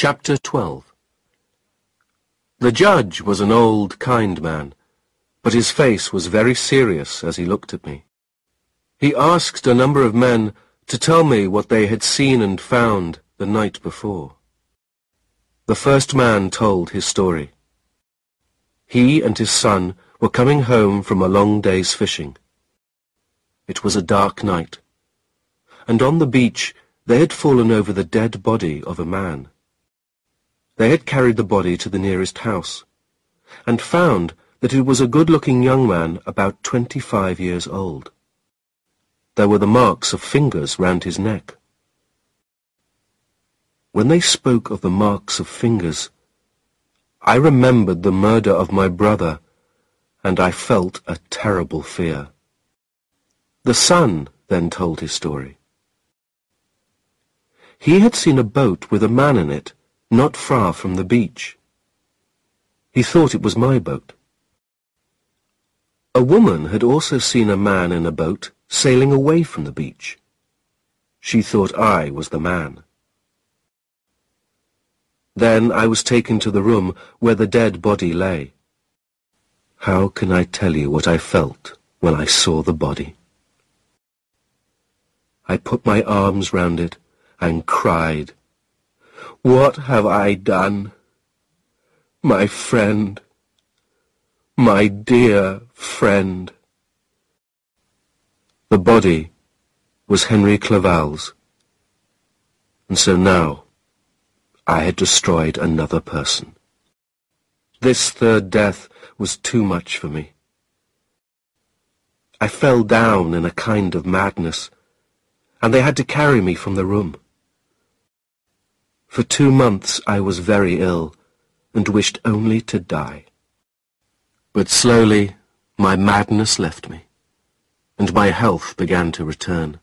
Chapter 12 The judge was an old, kind man, but his face was very serious as he looked at me. He asked a number of men to tell me what they had seen and found the night before. The first man told his story. He and his son were coming home from a long day's fishing. It was a dark night, and on the beach they had fallen over the dead body of a man. They had carried the body to the nearest house, and found that it was a good-looking young man about twenty-five years old. There were the marks of fingers round his neck. When they spoke of the marks of fingers, I remembered the murder of my brother, and I felt a terrible fear. The son then told his story. He had seen a boat with a man in it not far from the beach. He thought it was my boat. A woman had also seen a man in a boat sailing away from the beach. She thought I was the man. Then I was taken to the room where the dead body lay. How can I tell you what I felt when I saw the body? I put my arms round it and cried what have I done? My friend, my dear friend. The body was Henry Clerval's, and so now I had destroyed another person. This third death was too much for me. I fell down in a kind of madness, and they had to carry me from the room. For two months I was very ill and wished only to die. But slowly my madness left me, and my health began to return.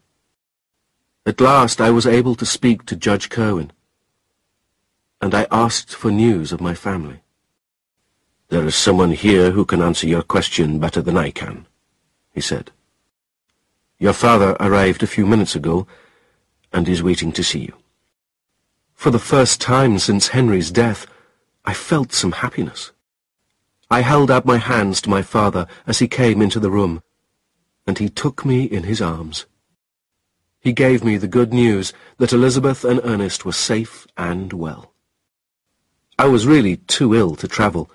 At last I was able to speak to Judge Kirwin, and I asked for news of my family. There is someone here who can answer your question better than I can, he said. Your father arrived a few minutes ago and is waiting to see you. For the first time since Henry's death, I felt some happiness. I held out my hands to my father as he came into the room, and he took me in his arms. He gave me the good news that Elizabeth and Ernest were safe and well. I was really too ill to travel,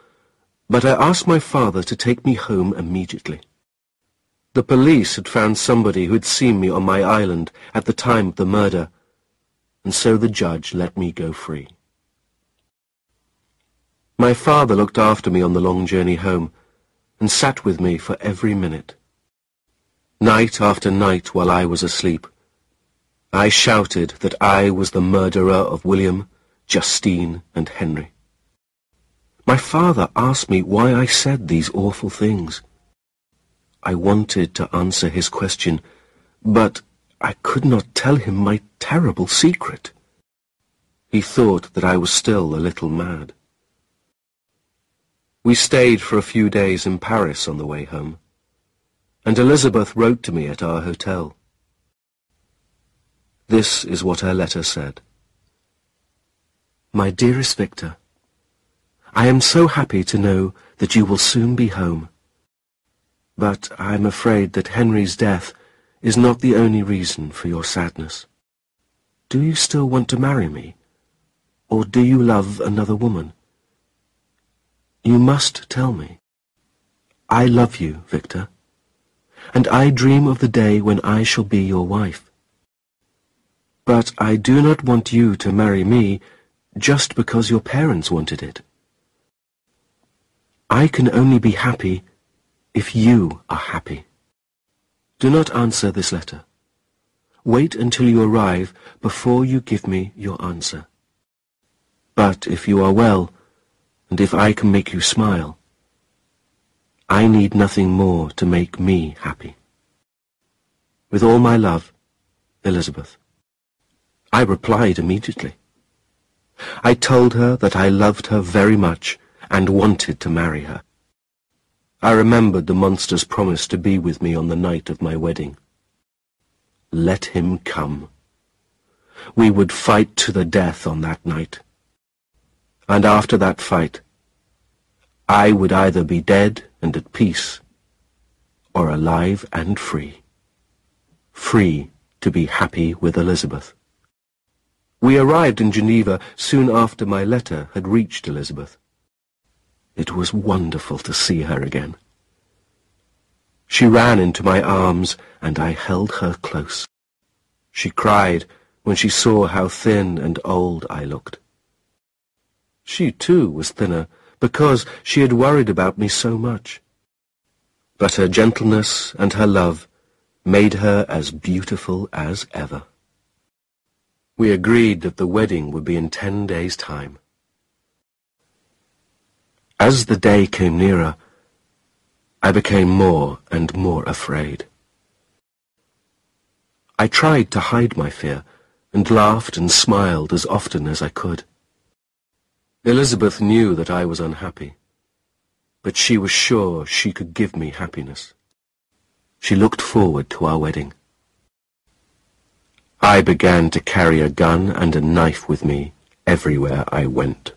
but I asked my father to take me home immediately. The police had found somebody who had seen me on my island at the time of the murder, and so the judge let me go free. My father looked after me on the long journey home, and sat with me for every minute. Night after night while I was asleep, I shouted that I was the murderer of William, Justine, and Henry. My father asked me why I said these awful things. I wanted to answer his question, but I could not tell him my terrible secret. He thought that I was still a little mad. We stayed for a few days in Paris on the way home, and Elizabeth wrote to me at our hotel. This is what her letter said. My dearest Victor, I am so happy to know that you will soon be home. But I am afraid that Henry's death is not the only reason for your sadness. Do you still want to marry me? Or do you love another woman? You must tell me. I love you, Victor, and I dream of the day when I shall be your wife. But I do not want you to marry me just because your parents wanted it. I can only be happy if you are happy. Do not answer this letter. Wait until you arrive before you give me your answer. But if you are well, and if I can make you smile, I need nothing more to make me happy. With all my love, Elizabeth. I replied immediately. I told her that I loved her very much and wanted to marry her. I remembered the monster's promise to be with me on the night of my wedding. Let him come. We would fight to the death on that night. And after that fight, I would either be dead and at peace, or alive and free. Free to be happy with Elizabeth. We arrived in Geneva soon after my letter had reached Elizabeth. It was wonderful to see her again. She ran into my arms, and I held her close. She cried when she saw how thin and old I looked. She, too, was thinner, because she had worried about me so much. But her gentleness and her love made her as beautiful as ever. We agreed that the wedding would be in ten days' time. As the day came nearer, I became more and more afraid. I tried to hide my fear, and laughed and smiled as often as I could. Elizabeth knew that I was unhappy, but she was sure she could give me happiness. She looked forward to our wedding. I began to carry a gun and a knife with me everywhere I went.